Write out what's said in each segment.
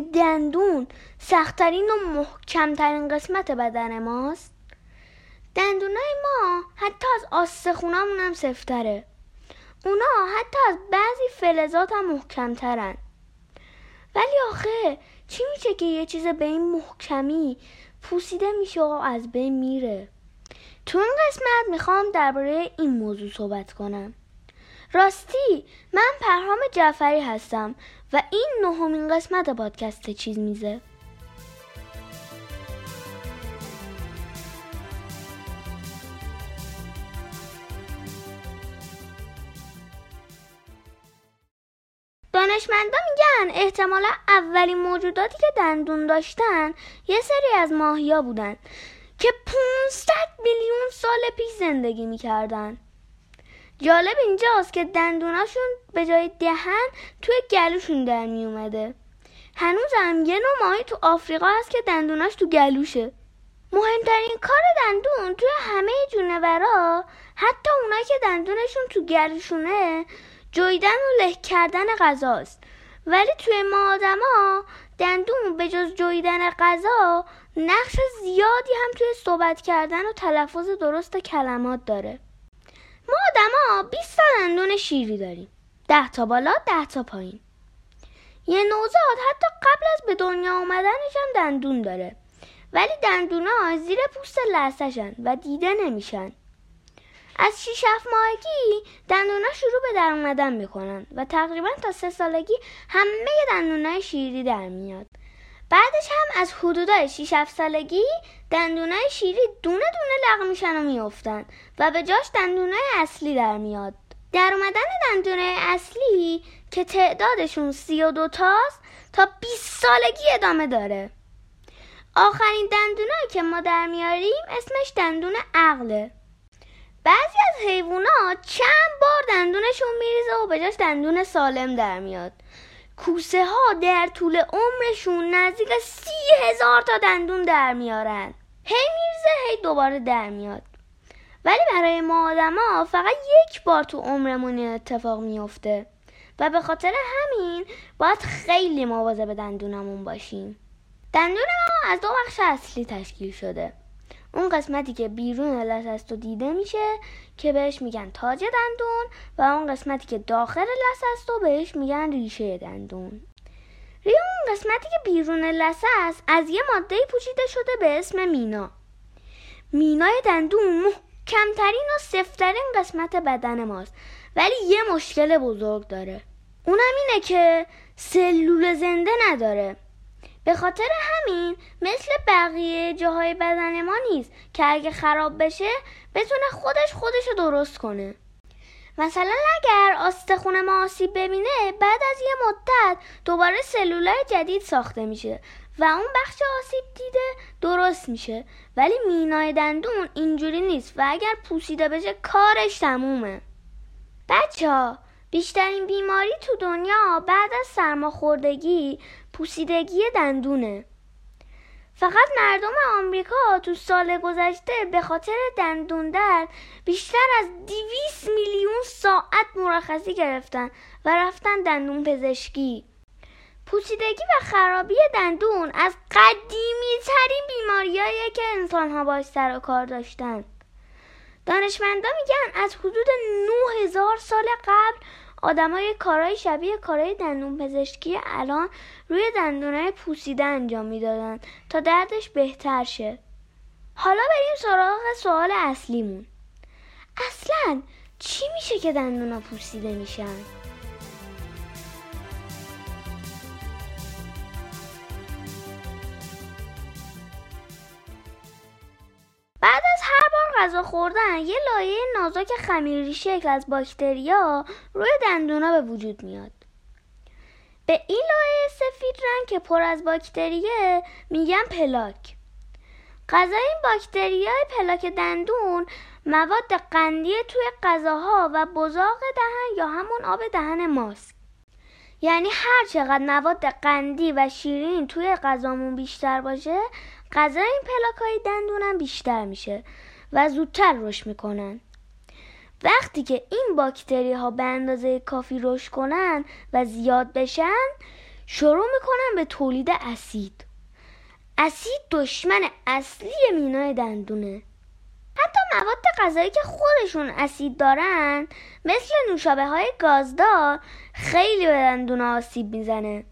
دندون سختترین و محکمترین قسمت بدن ماست. دندونای ما حتی از آستخونامون هم سفتره. اونا حتی از بعضی فلزات هم محکمترن. ولی آخه چی میشه که یه چیز به این محکمی پوسیده میشه و از بین میره؟ تو این قسمت می‌خوام درباره این موضوع صحبت کنم. راستی من پرهام جعفری هستم و این نهمین قسمت پادکست چیز میزه. دانشمندا میگن احتمالا اولین موجوداتی که دندون داشتن یه سری از ماهیا بودن که 500 میلیون سال پیش زندگی می‌کردن. جالب اینجاست که دندوناشون به جای دهن توی گلوشون در می اومده. هنوز هم یه نوع ماهی تو آفریقا هست که دندوناش تو گلوشه. مهمترین کار دندون توی همه جونورا حتی اونایی که دندونشون تو گلوشونه جویدن و له کردن غذاست. ولی توی ما آدما دندون به جز جویدن غذا نقش زیادی هم توی صحبت کردن و تلفظ درست کلمات داره. ما آدما 20 تا دندون شیری داریم. ده تا بالا ده تا پایین. یه نوزاد حتی قبل از به دنیا آمدنش هم دندون داره. ولی دندونا زیر پوست لثه‌شن و دیده نمیشن. از 6 ماهگی دندونا شروع به در اومدن می‌کنن و تقریبا تا سه سالگی همه دندونای شیری در میاد. بعدش هم از حدودای 6 7 سالگی دندونای شیری دونه دونه لغ میشن و میافتن و به جاش دندونای اصلی در میاد. در اومدن دندونای اصلی که تعدادشون 32 تاست تا 20 سالگی ادامه داره. آخرین دندونایی که ما در میاریم اسمش دندون عقله. بعضی از حیوونا چند بار دندونشون میریزه و به جاش دندون سالم در میاد. کوسه ها در طول عمرشون نزدیک سی هزار تا دندون در میارن. هی میرزه هی دوباره در میاد. ولی برای ما آدما فقط یک بار تو عمرمون این اتفاق میفته و به خاطر همین باید خیلی مواظب دندونمون باشیم. دندون ما از دو بخش اصلی تشکیل شده. اون قسمتی که بیرون لثه است و دیده میشه که بهش میگن تاج دندون و اون قسمتی که داخل لثه است و بهش میگن ریشه دندون. روی اون قسمتی که بیرون لثه است از یه ماده پوشیده شده به اسم مینا. مینای دندون محکمترین و سفترین قسمت بدن ماست ولی یه مشکل بزرگ داره. اونم اینه که سلول زنده نداره. به خاطر همین مثل بقیه جاهای بدن ما نیست که اگه خراب بشه بتونه خودش خودشو درست کنه. مثلا اگر آستخون ما آسیب ببینه بعد از یه مدت دوباره سلولای جدید ساخته میشه و اون بخش آسیب دیده درست میشه. ولی مینای دندون اینجوری نیست و اگر پوسیده بشه کارش تمومه. بچه ها بیشترین بیماری تو دنیا بعد از سرماخوردگی پوسیدگی دندونه. فقط مردم آمریکا تو سال گذشته به خاطر دندون درد بیشتر از 200 میلیون ساعت مرخصی گرفتن و رفتن دندون پزشکی. پوسیدگی و خرابی دندون از قدیمی ترین بیماریایی که انسان ها باش سر و کار داشتن. دانشمندا میگن از حدود 9000 سال قبل آدمای کارهای شبیه کارهای دندون پزشکی الان روی دندونای پوسیده انجام می‌دادن تا دردش بهتر شه حالا بریم سراغ سوال اصلیمون اصلا چی میشه که دندونا پوسیده میشن؟ غذا خوردن یه لایه نازک خمیری شکل از باکتریا روی دندونا به وجود میاد. به این لایه سفید رنگ که پر از باکتریه میگن پلاک. غذای این باکتریای پلاک دندون مواد قندی توی غذاها و بزاق دهن یا همون آب دهن ماست. یعنی هر چقدر مواد قندی و شیرین توی غذامون بیشتر باشه غذای این پلاکای دندونم بیشتر میشه. و زودتر رشد می‌کنن. وقتی که این باکتری ها به اندازه کافی رشد کنن و زیاد بشن شروع می‌کنن به تولید اسید. اسید دشمن اصلی مینای دندونه. حتی مواد غذایی که خودشون اسید دارن مثل نوشابه های گازدار خیلی به دندون آسیب می‌زنه.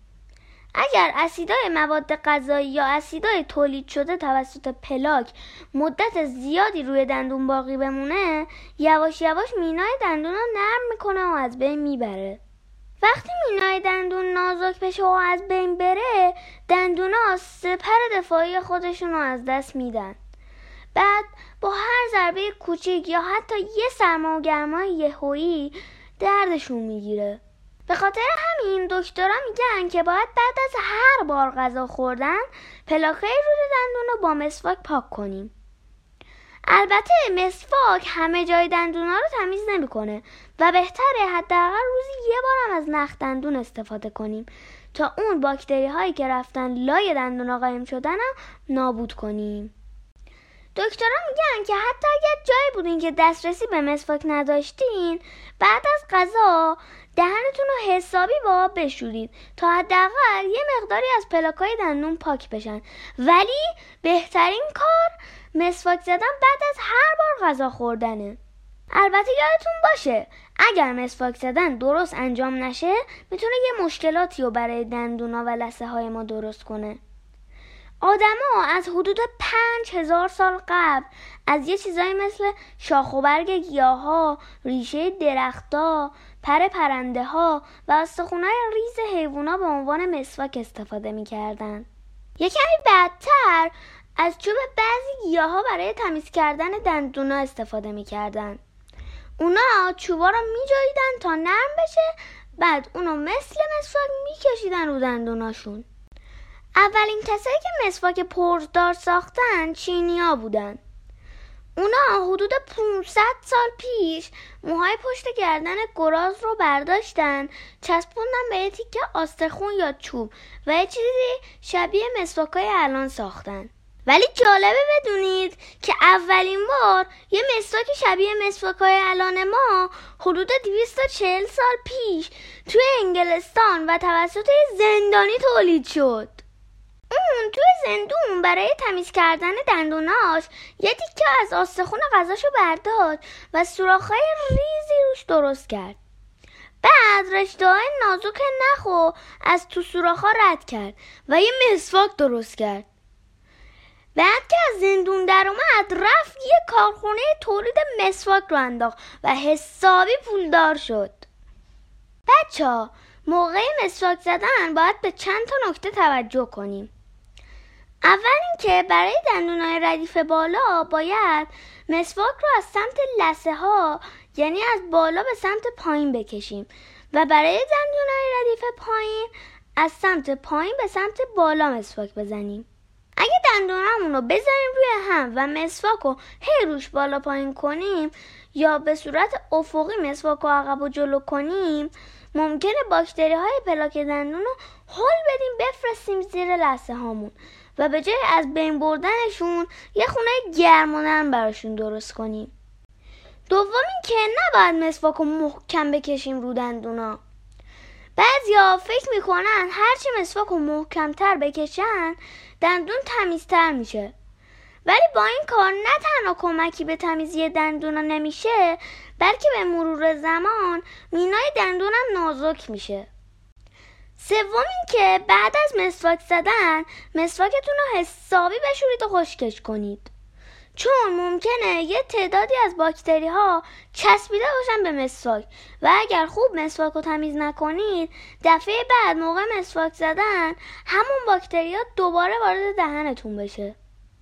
اگر اسیدای مواد غذایی یا اسیدای تولید شده توسط پلاک مدت زیادی روی دندون باقی بمونه یواش یواش مینای دندون رو نرم می‌کنه و از بین می‌بره. وقتی مینای دندون نازک بشه و از بین بره دندونا سپر دفاعی خودشون رو از دست میدن. بعد با هر ضربه کوچیک یا حتی یه سرما و گرمای یهویی دردشون می‌گیره. به خاطر همین دکترا میگن که باید بعد از هر بار غذا خوردن پلاکای روی دندون رو با مسواک پاک کنیم. البته مسواک همه جای دندونا رو تمیز نمی‌کنه و بهتره حداقل روزی یه بارم از نخ دندون استفاده کنیم تا اون باکتری هایی که رفتن لای دندون قایم شدن نابود کنیم. دکترها میگن که حتی اگر جایی بودین که دسترسی به مسواک نداشتین بعد از غذا دهنتون رو حسابی با آب بشورید تا حداقل یه مقداری از پلاکای دندون پاک بشن. ولی بهترین کار مسواک زدن بعد از هر بار غذا خوردنه. البته یادتون باشه اگر مسواک زدن درست انجام نشه می‌تونه یه مشکلاتی رو برای دندونا و لسه های ما درست کنه. آدما از حدود پنج هزار سال قبل از یه چیزایی مثل شاخ و برگ گیاها، ریشه درختها، پر پرنده ها و استخونای ریز حیوونا به عنوان مسواک استفاده می‌کردن. یه کمی بدتر از چوب بعضی گیاها برای تمیز کردن دندونا استفاده می‌کردن. اونا چوبا رو میجاییدن تا نرم بشه بعد اونو مثل مسواک میکشیدن رو دندوناشون. اولین کسایی که مسواک پرزدار ساختن چینیا بودن. اونا حدود 500 سال پیش موهای پشت گردن گراز رو برداشتن چسبوندن به یه تیکه آستخون یا چوب و یه چیزی شبیه مسواکای الان ساختن. ولی جالبه بدونید که اولین بار یه مسواک شبیه مسواکای الان ما حدود 240 سال پیش توی انگلستان و توسط زندانی تولید شد. اون توی زندون برای تمیز کردن دندوناش یه تیکه از آستخون غذاشو برداشت و سوراخهای ریزی روش درست کرد. بعد رشته های نازک نخو از تو سوراخها رد کرد و یه مسواک درست کرد. بعد که از زندون در اومد رفت یه کارخونه تولید مسواک رو انداخت و حسابی پولدار شد. بچه ها موقع مسواک زدن باید به چند تا نکته توجه کنیم. اول اینکه برای دندونای ردیف بالا باید مسواک رو از سمت لسه ها یعنی از بالا به سمت پایین بکشیم و برای دندونای ردیف پایین از سمت پایین به سمت بالا مسواک بزنیم. اگه دندونامون رو بذاریم روی هم و مسواک رو هی روش بالا پایین کنیم یا به صورت افقی مسواک رو عقب و جلو کنیم ممکنه باکتری های پلاک دندون رو حل بدیم بفرستیم زیر لسه هامون. و به جای از بین بردنشون یه خونه گرم و براشون درست کنیم. دوم که نباید مسواک رو محکم بکشیم رو دندونا. بعضیا فکر می‌کنن هرچی مسواک رو محکمتر بکشن دندون تمیزتر میشه. ولی با این کار نه تنها کمکی به تمیزی دندونا نمیشه بلکه به مرور زمان مینای دندونم نازک میشه. سوم که بعد از مسواک زدن مسواکتون رو حسابی بشورید و خشکش کنید. چون ممکنه یه تعدادی از باکتری ها چسبیده باشن به مسواک و اگر خوب مسواک رو تمیز نکنید دفعه بعد موقع مسواک زدن همون باکتری ها دوباره وارد دهنتون بشه.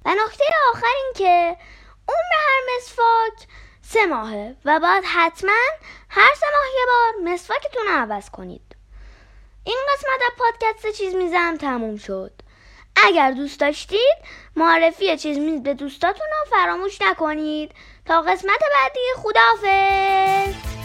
و نکته آخر این که عمر هر مسواک سه ماهه و باید حتما هر سه ماه یه بار مسواکتون رو عوض کنید. این قسمت از پادکست چیز میزم تموم شد. اگر دوست داشتید معرفی چیز میز به دوستاتون رو فراموش نکنید. تا قسمت بعدی خداحافظ!